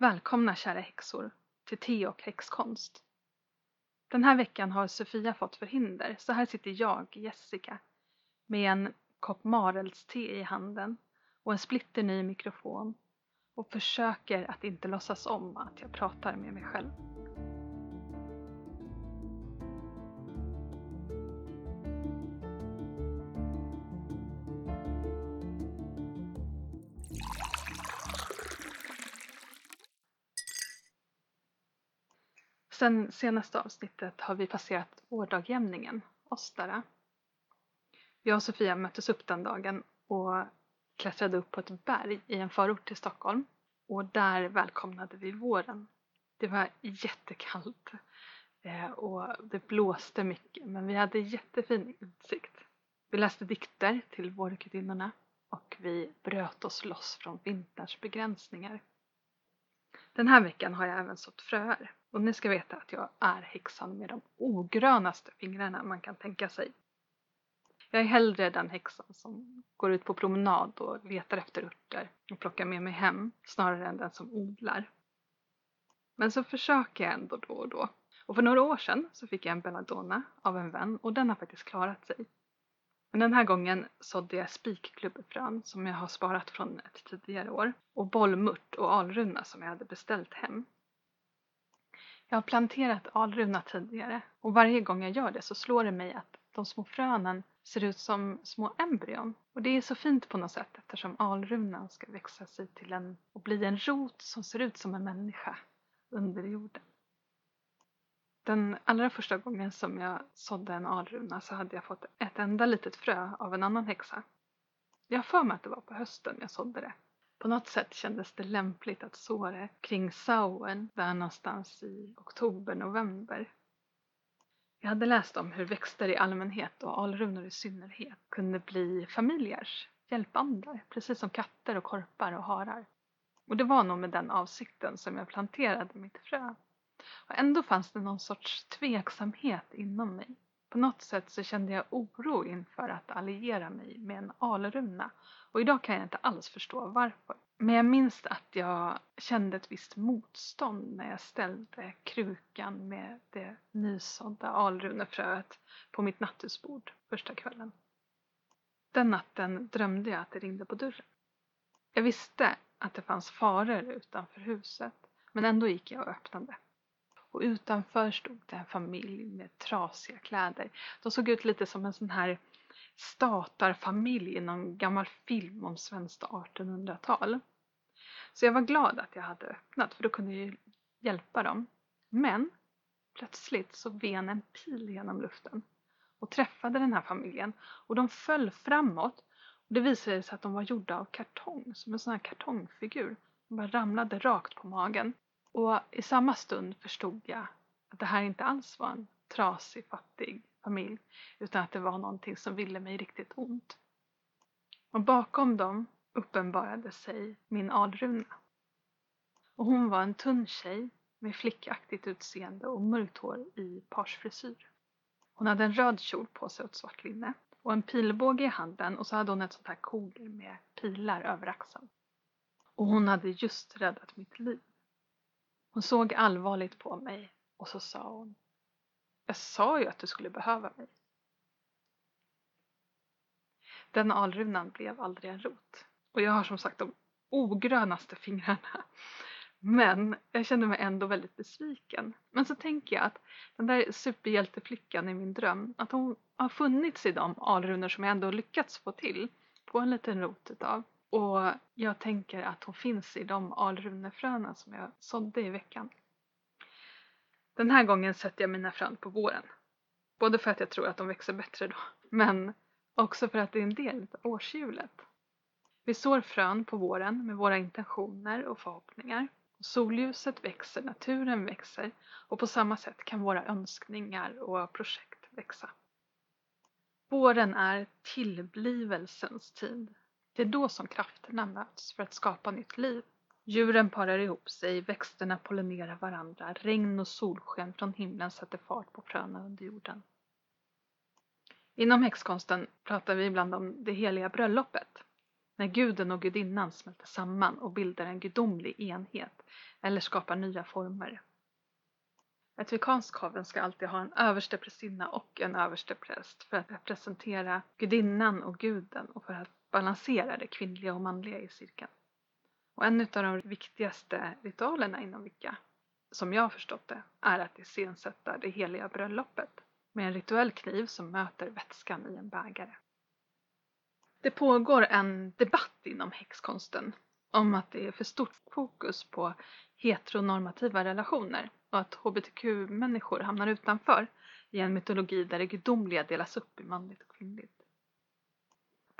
Välkomna kära häxor till te och häxkonst. Den här veckan har Sofia fått förhinder så här sitter jag, Jessica, med en kopp marelste i handen och en splitterny mikrofon och försöker att inte låtsas om att jag pratar med mig själv. Sen senaste avsnittet har vi passerat vårdagjämningen, Ostara. Jag och Sofia möttes upp den dagen och klättrade upp på ett berg i en förort till Stockholm och där välkomnade vi våren. Det var jättekallt eh, och det blåste mycket men vi hade jättefin utsikt. Vi läste dikter till vårgudinnorna och vi bröt oss loss från vinterns begränsningar. Den här veckan har jag även sått fröer och ni ska veta att jag är häxan med de ogrönaste fingrarna man kan tänka sig. Jag är hellre den häxan som går ut på promenad och letar efter örter och plockar med mig hem snarare än den som odlar. Men så försöker jag ändå då och då. Och för några år sedan så fick jag en belladonna av en vän och den har faktiskt klarat sig. Men den här gången sådde jag spikklubbefrön som jag har sparat från ett tidigare år och bollmört och alrunna som jag hade beställt hem. Jag har planterat alruna tidigare och varje gång jag gör det så slår det mig att de små frönen ser ut som små embryon. Och det är så fint på något sätt eftersom alrunan ska växa sig till en och bli en rot som ser ut som en människa under jorden. Den allra första gången som jag sådde en alruna så hade jag fått ett enda litet frö av en annan häxa. Jag har för mig att det var på hösten jag sådde det. På något sätt kändes det lämpligt att så det kring Sauen där någonstans i oktober-november. Jag hade läst om hur växter i allmänhet och alrunor i synnerhet kunde bli familjers hjälpandar, precis som katter och korpar och harar. Och det var nog med den avsikten som jag planterade mitt frö. Och ändå fanns det någon sorts tveksamhet inom mig. På något sätt så kände jag oro inför att alliera mig med en alruna och idag kan jag inte alls förstå varför. Men jag minns att jag kände ett visst motstånd när jag ställde krukan med det nysådda alrunefröet på mitt nattduksbord första kvällen. Den natten drömde jag att det ringde på dörren. Jag visste att det fanns faror utanför huset men ändå gick jag och öppnade och utanför stod det en familj med trasiga kläder. De såg ut lite som en sån här statarfamilj i någon gammal film om svenskt 1800-tal. Så jag var glad att jag hade öppnat för då kunde jag hjälpa dem. Men plötsligt så ven en pil genom luften och träffade den här familjen och de föll framåt. Och det visade sig att de var gjorda av kartong, som en sån här kartongfigur. De bara ramlade rakt på magen. Och i samma stund förstod jag att det här inte alls var en trasig, fattig familj utan att det var någonting som ville mig riktigt ont. Och bakom dem uppenbarade sig min Alruna. Och hon var en tunn tjej med flickaktigt utseende och mörkt hår i parsfrisyr. Hon hade en röd kjol på sig och ett svart linne och en pilbåge i handen och så hade hon ett sånt här kogel med pilar över axeln. Och hon hade just räddat mitt liv. Hon såg allvarligt på mig och så sa hon Jag sa ju att du skulle behöva mig. Den alrunan blev aldrig en rot och jag har som sagt de ogrönaste fingrarna. Men jag kände mig ändå väldigt besviken. Men så tänker jag att den där superhjälteflickan i min dröm, att hon har funnits i de alrunor som jag ändå lyckats få till på en liten rot utav. Och jag tänker att hon finns i de alrunefröna som jag sådde i veckan. Den här gången sätter jag mina frön på våren. Både för att jag tror att de växer bättre då, men också för att det är en del av årshjulet. Vi sår frön på våren med våra intentioner och förhoppningar. Solljuset växer, naturen växer och på samma sätt kan våra önskningar och projekt växa. Våren är tillblivelsens tid det är då som krafterna möts för att skapa nytt liv. Djuren parar ihop sig, växterna pollinerar varandra, regn och solsken från himlen sätter fart på fröna under jorden. Inom häxkonsten pratar vi ibland om det heliga bröllopet. när guden och gudinnan smälter samman och bildar en gudomlig enhet eller skapar nya former. Ett vikanskt koven ska alltid ha en översteprästinna och en överstepräst för att representera gudinnan och guden och för att balansera det kvinnliga och manliga i cirkeln. Och en av de viktigaste ritualerna inom Wicca, som jag har förstått det, är att iscensätta det heliga bröllopet med en rituell kniv som möter vätskan i en bägare. Det pågår en debatt inom häxkonsten om att det är för stort fokus på heteronormativa relationer och att hbtq-människor hamnar utanför i en mytologi där det gudomliga delas upp i manligt och kvinnligt.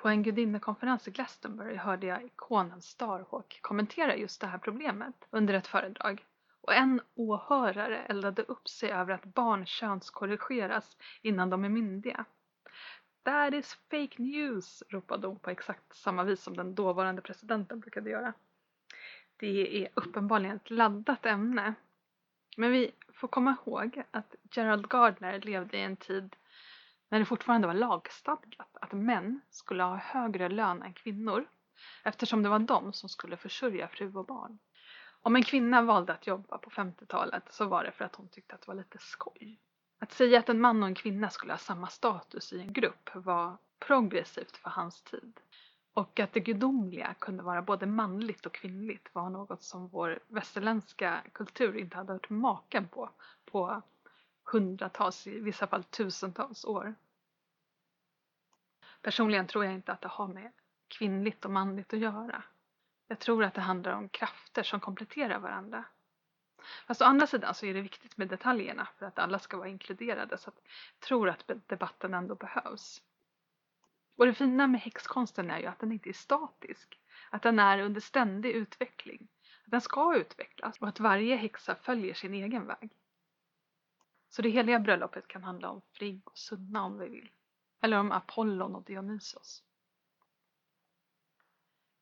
På en gudinnekonferens i Glastonbury hörde jag ikonen Starhawk kommentera just det här problemet under ett föredrag och en åhörare eldade upp sig över att barn könskorrigeras innan de är myndiga. That is fake news, ropade hon på exakt samma vis som den dåvarande presidenten brukade göra. Det är uppenbarligen ett laddat ämne. Men vi får komma ihåg att Gerald Gardner levde i en tid när det fortfarande var lagstadgat att män skulle ha högre lön än kvinnor eftersom det var de som skulle försörja fru och barn. Om en kvinna valde att jobba på 50-talet så var det för att hon tyckte att det var lite skoj. Att säga att en man och en kvinna skulle ha samma status i en grupp var progressivt för hans tid. Och att det gudomliga kunde vara både manligt och kvinnligt var något som vår västerländska kultur inte hade hört maken på på hundratals, i vissa fall tusentals år. Personligen tror jag inte att det har med kvinnligt och manligt att göra. Jag tror att det handlar om krafter som kompletterar varandra. Fast å andra sidan så är det viktigt med detaljerna för att alla ska vara inkluderade så jag tror att debatten ändå behövs. Och det fina med häxkonsten är ju att den inte är statisk. Att den är under ständig utveckling. Att den ska utvecklas och att varje häxa följer sin egen väg. Så det heliga bröllopet kan handla om Frigg och Sunna om vi vill. Eller om Apollon och Dionysos.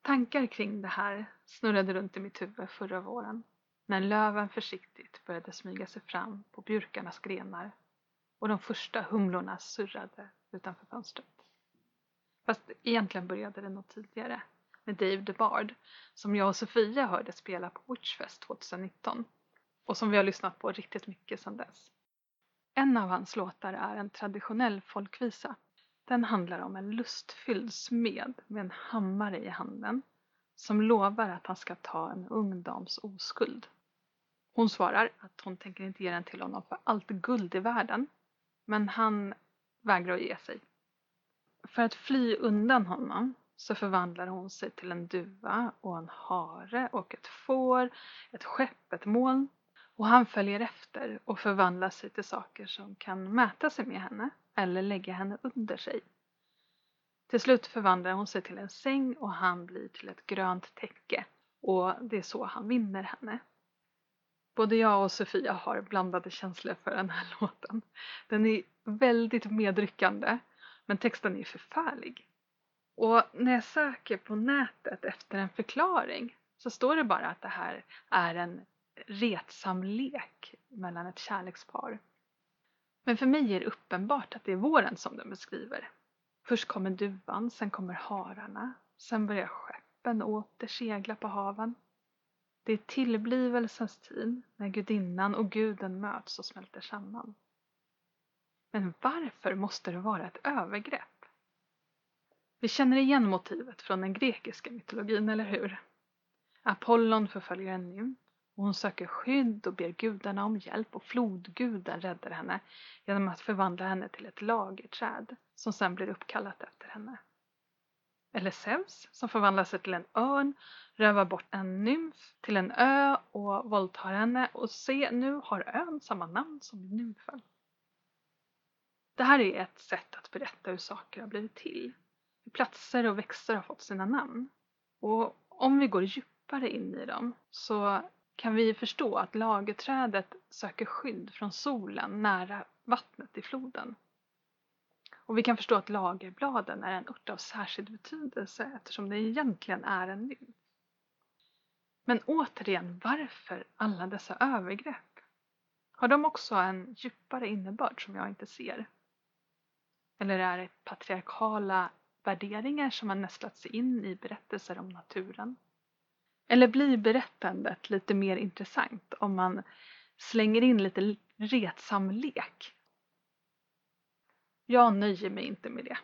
Tankar kring det här snurrade runt i mitt huvud förra våren när löven försiktigt började smyga sig fram på björkarnas grenar och de första humlorna surrade utanför fönstret. Fast egentligen började det nog tidigare med Dave DeBard som jag och Sofia hörde spela på Witchfest 2019 och som vi har lyssnat på riktigt mycket sedan dess. En av hans låtar är en traditionell folkvisa. Den handlar om en lustfylld smed med en hammare i handen som lovar att han ska ta en ung dams oskuld. Hon svarar att hon tänker inte ge den till honom för allt guld i världen. Men han vägrar att ge sig. För att fly undan honom så förvandlar hon sig till en duva och en hare och ett får, ett skepp, ett moln. Och han följer efter och förvandlar sig till saker som kan mäta sig med henne eller lägga henne under sig. Till slut förvandlar hon sig till en säng och han blir till ett grönt täcke och det är så han vinner henne. Både jag och Sofia har blandade känslor för den här låten. Den är väldigt medryckande men texten är förfärlig. Och när jag söker på nätet efter en förklaring så står det bara att det här är en retsam lek mellan ett kärlekspar. Men för mig är det uppenbart att det är våren som den beskriver. Först kommer duvan, sen kommer hararna, sen börjar skeppen åter segla på haven. Det är tillblivelsens tid när gudinnan och guden möts och smälter samman. Men varför måste det vara ett övergrepp? Vi känner igen motivet från den grekiska mytologin, eller hur? Apollon förföljer en nymf och hon söker skydd och ber gudarna om hjälp och flodguden räddar henne genom att förvandla henne till ett lagerträd som sen blir uppkallat efter henne. Eller Zeus som förvandlar sig till en örn, rövar bort en nymf till en ö och våldtar henne och se nu har ön samma namn som nymfen. Det här är ett sätt att berätta hur saker har blivit till. Hur platser och växter har fått sina namn. Och om vi går djupare in i dem så kan vi förstå att lagerträdet söker skydd från solen nära vattnet i floden. Och vi kan förstå att lagerbladen är en ört av särskild betydelse eftersom det egentligen är en nymf. Men återigen, varför alla dessa övergrepp? Har de också en djupare innebörd som jag inte ser? Eller är det patriarkala värderingar som har nästlat sig in i berättelser om naturen? Eller blir berättandet lite mer intressant om man slänger in lite retsam lek? Jag nöjer mig inte med det.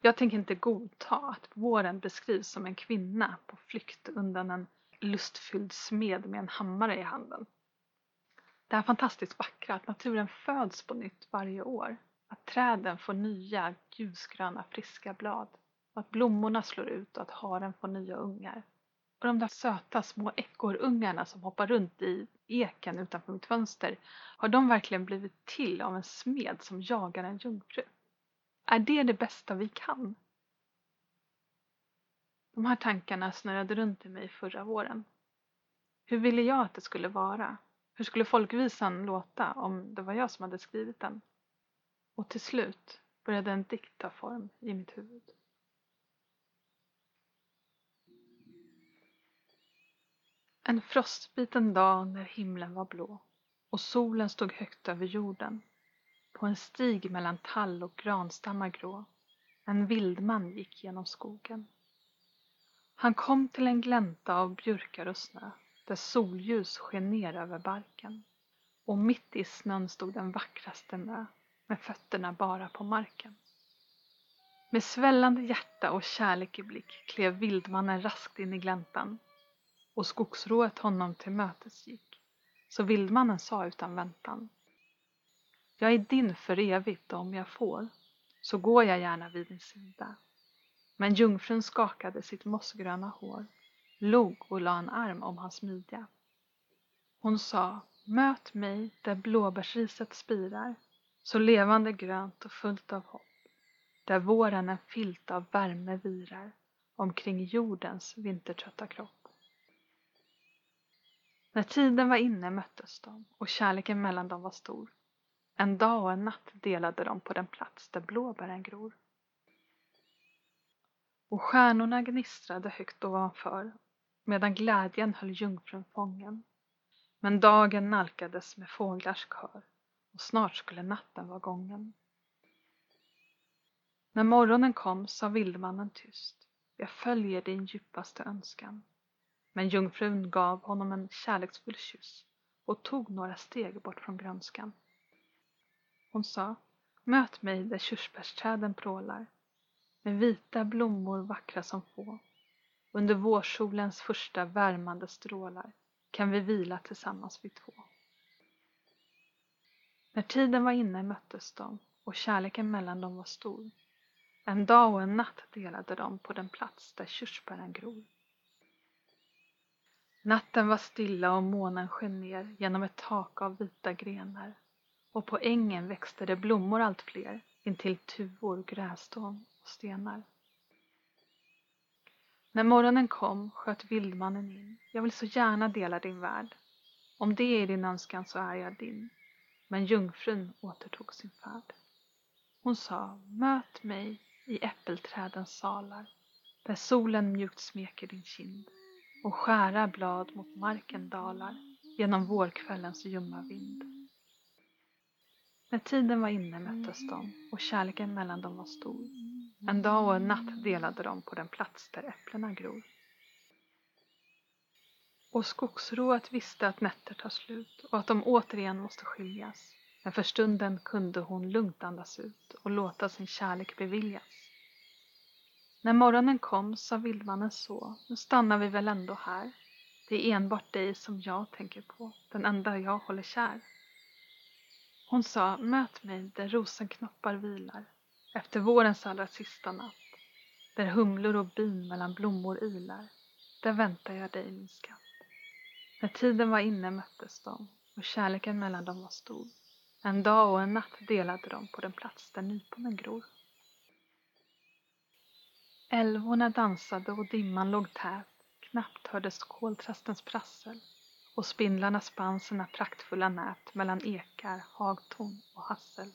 Jag tänker inte godta att våren beskrivs som en kvinna på flykt undan en lustfylld smed med en hammare i handen. Det här fantastiskt vackra, att naturen föds på nytt varje år. Att träden får nya ljusgröna friska blad. Och att blommorna slår ut och att haren får nya ungar. Och de där söta små ekorrungarna som hoppar runt i eken utanför mitt fönster. Har de verkligen blivit till av en smed som jagar en jungfru? Är det det bästa vi kan? De här tankarna snurrade runt i mig förra våren. Hur ville jag att det skulle vara? Hur skulle folkvisan låta om det var jag som hade skrivit den? Och till slut började en dikt ta form i mitt huvud. En frostbiten dag när himlen var blå och solen stod högt över jorden. På en stig mellan tall och granstammar grå. En vildman gick genom skogen. Han kom till en glänta av björkar och snö där solljus sken ner över barken. Och mitt i snön stod den vackraste mö med fötterna bara på marken. Med svällande hjärta och kärlek i blick klev vildmannen raskt in i gläntan och skogsrået honom till mötes gick. Så vildmannen sa utan väntan. Jag är din för evigt och om jag får, så går jag gärna vid din sida. Men jungfrun skakade sitt mossgröna hår, log och la en arm om hans midja. Hon sa, möt mig där blåbärsriset spirar, så levande grönt och fullt av hopp, där våren en filt av värme virar omkring jordens vintertrötta kropp. När tiden var inne möttes de och kärleken mellan dem var stor. En dag och en natt delade de på den plats där blåbären gror. Och stjärnorna gnistrade högt ovanför medan glädjen höll jungfrun fången. Men dagen nalkades med fåglars kör och snart skulle natten vara gången. När morgonen kom sa vildmannen tyst. Jag följer din djupaste önskan. Men jungfrun gav honom en kärleksfull kyss och tog några steg bort från grönskan. Hon sa, möt mig där körsbärsträden prålar med vita blommor vackra som få. Under vårsolens första värmande strålar kan vi vila tillsammans vi två. När tiden var inne möttes de och kärleken mellan dem var stor. En dag och en natt delade de på den plats där körsbären gror. Natten var stilla och månen sken ner genom ett tak av vita grenar och på ängen växte det blommor allt fler intill tuvor, grässtån och stenar. När morgonen kom sköt vildmannen in. Jag vill så gärna dela din värld. Om det är din önskan så är jag din. Men jungfrun återtog sin färd. Hon sa, möt mig i äppelträdens salar där solen mjukt smeker din kind och skära blad mot marken dalar genom vårkvällens ljumma vind. När tiden var inne möttes de och kärleken mellan dem var stor. En dag och en natt delade de på den plats där äpplena gror. Och skogsrået visste att nätter tar slut och att de återigen måste skiljas. Men för stunden kunde hon lugnt andas ut och låta sin kärlek beviljas. När morgonen kom sa vildmannen så, nu stannar vi väl ändå här. Det är enbart dig som jag tänker på, den enda jag håller kär. Hon sa, möt mig där rosenknoppar vilar efter vårens allra sista natt. Där humlor och bin mellan blommor ilar. Där väntar jag dig min skatt. När tiden var inne möttes de och kärleken mellan dem var stor. En dag och en natt delade de på den plats där nyponen gror. Älvorna dansade och dimman låg tät. Knappt hördes koltrastens prassel och spindlarna spann sina praktfulla nät mellan ekar, hagtorn och hassel.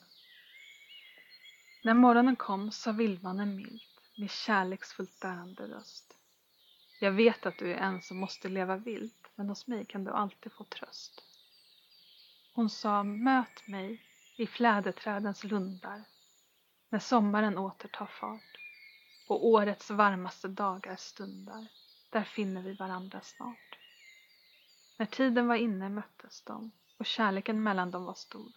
När morgonen kom sa vildmannen milt med kärleksfullt darrande röst. Jag vet att du är en som måste leva vilt, men hos mig kan du alltid få tröst. Hon sa, möt mig i fläderträdens lundar när sommaren åter tar fart och årets varmaste dagar stundar. Där finner vi varandra snart. När tiden var inne möttes de och kärleken mellan dem var stor.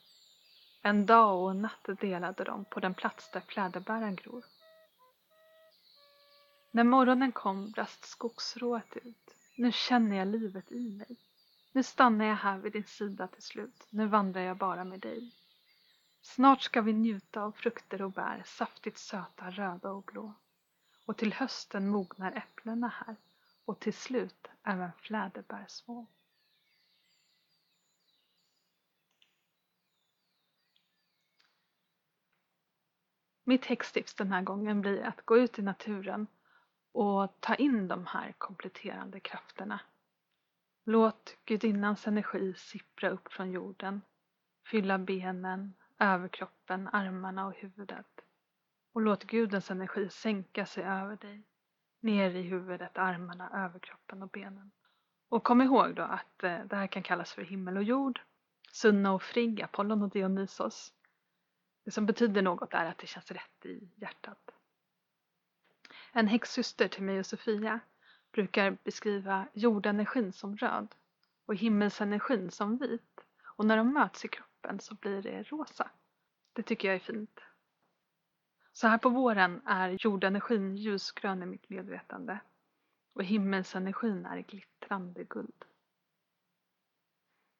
En dag och en natt delade de på den plats där fläderbären gror. När morgonen kom brast skogsrået ut. Nu känner jag livet i mig. Nu stannar jag här vid din sida till slut. Nu vandrar jag bara med dig. Snart ska vi njuta av frukter och bär, saftigt söta, röda och blå. Och till hösten mognar äpplena här och till slut även fläderbär små. Mitt häxtips den här gången blir att gå ut i naturen och ta in de här kompletterande krafterna. Låt gudinnans energi sippra upp från jorden, fylla benen, överkroppen, armarna och huvudet. Och låt gudens energi sänka sig över dig, ner i huvudet, armarna, överkroppen och benen. Och kom ihåg då att eh, det här kan kallas för himmel och jord, Sunna och Frigg, Apollon och Dionysos. Det som betyder något är att det känns rätt i hjärtat. En häxsyster till mig och Sofia brukar beskriva jordenergin som röd och himmelsenergin som vit och när de möts i kroppen så blir det rosa. Det tycker jag är fint. Så här på våren är jordenergin ljusgrön i mitt medvetande och himmelsenergin är glittrande guld.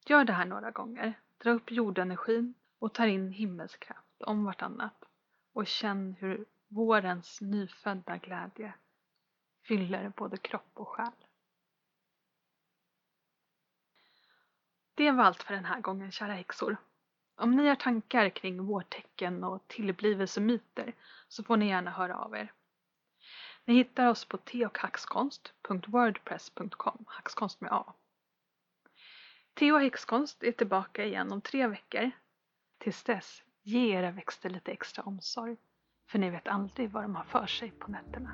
Gör det här några gånger. Dra upp jordenergin och ta in himmelskraft om vartannat och känn hur vårens nyfödda glädje fyller både kropp och själ. Det var allt för den här gången kära häxor. Om ni har tankar kring vårtecken och tillblivelsemyter så får ni gärna höra av er. Ni hittar oss på teochhackskonst.wordpress.com, hackskonst med A. Teo häxkonst är tillbaka igen om tre veckor. Tills dess, ge era växter lite extra omsorg, för ni vet aldrig vad de har för sig på nätterna.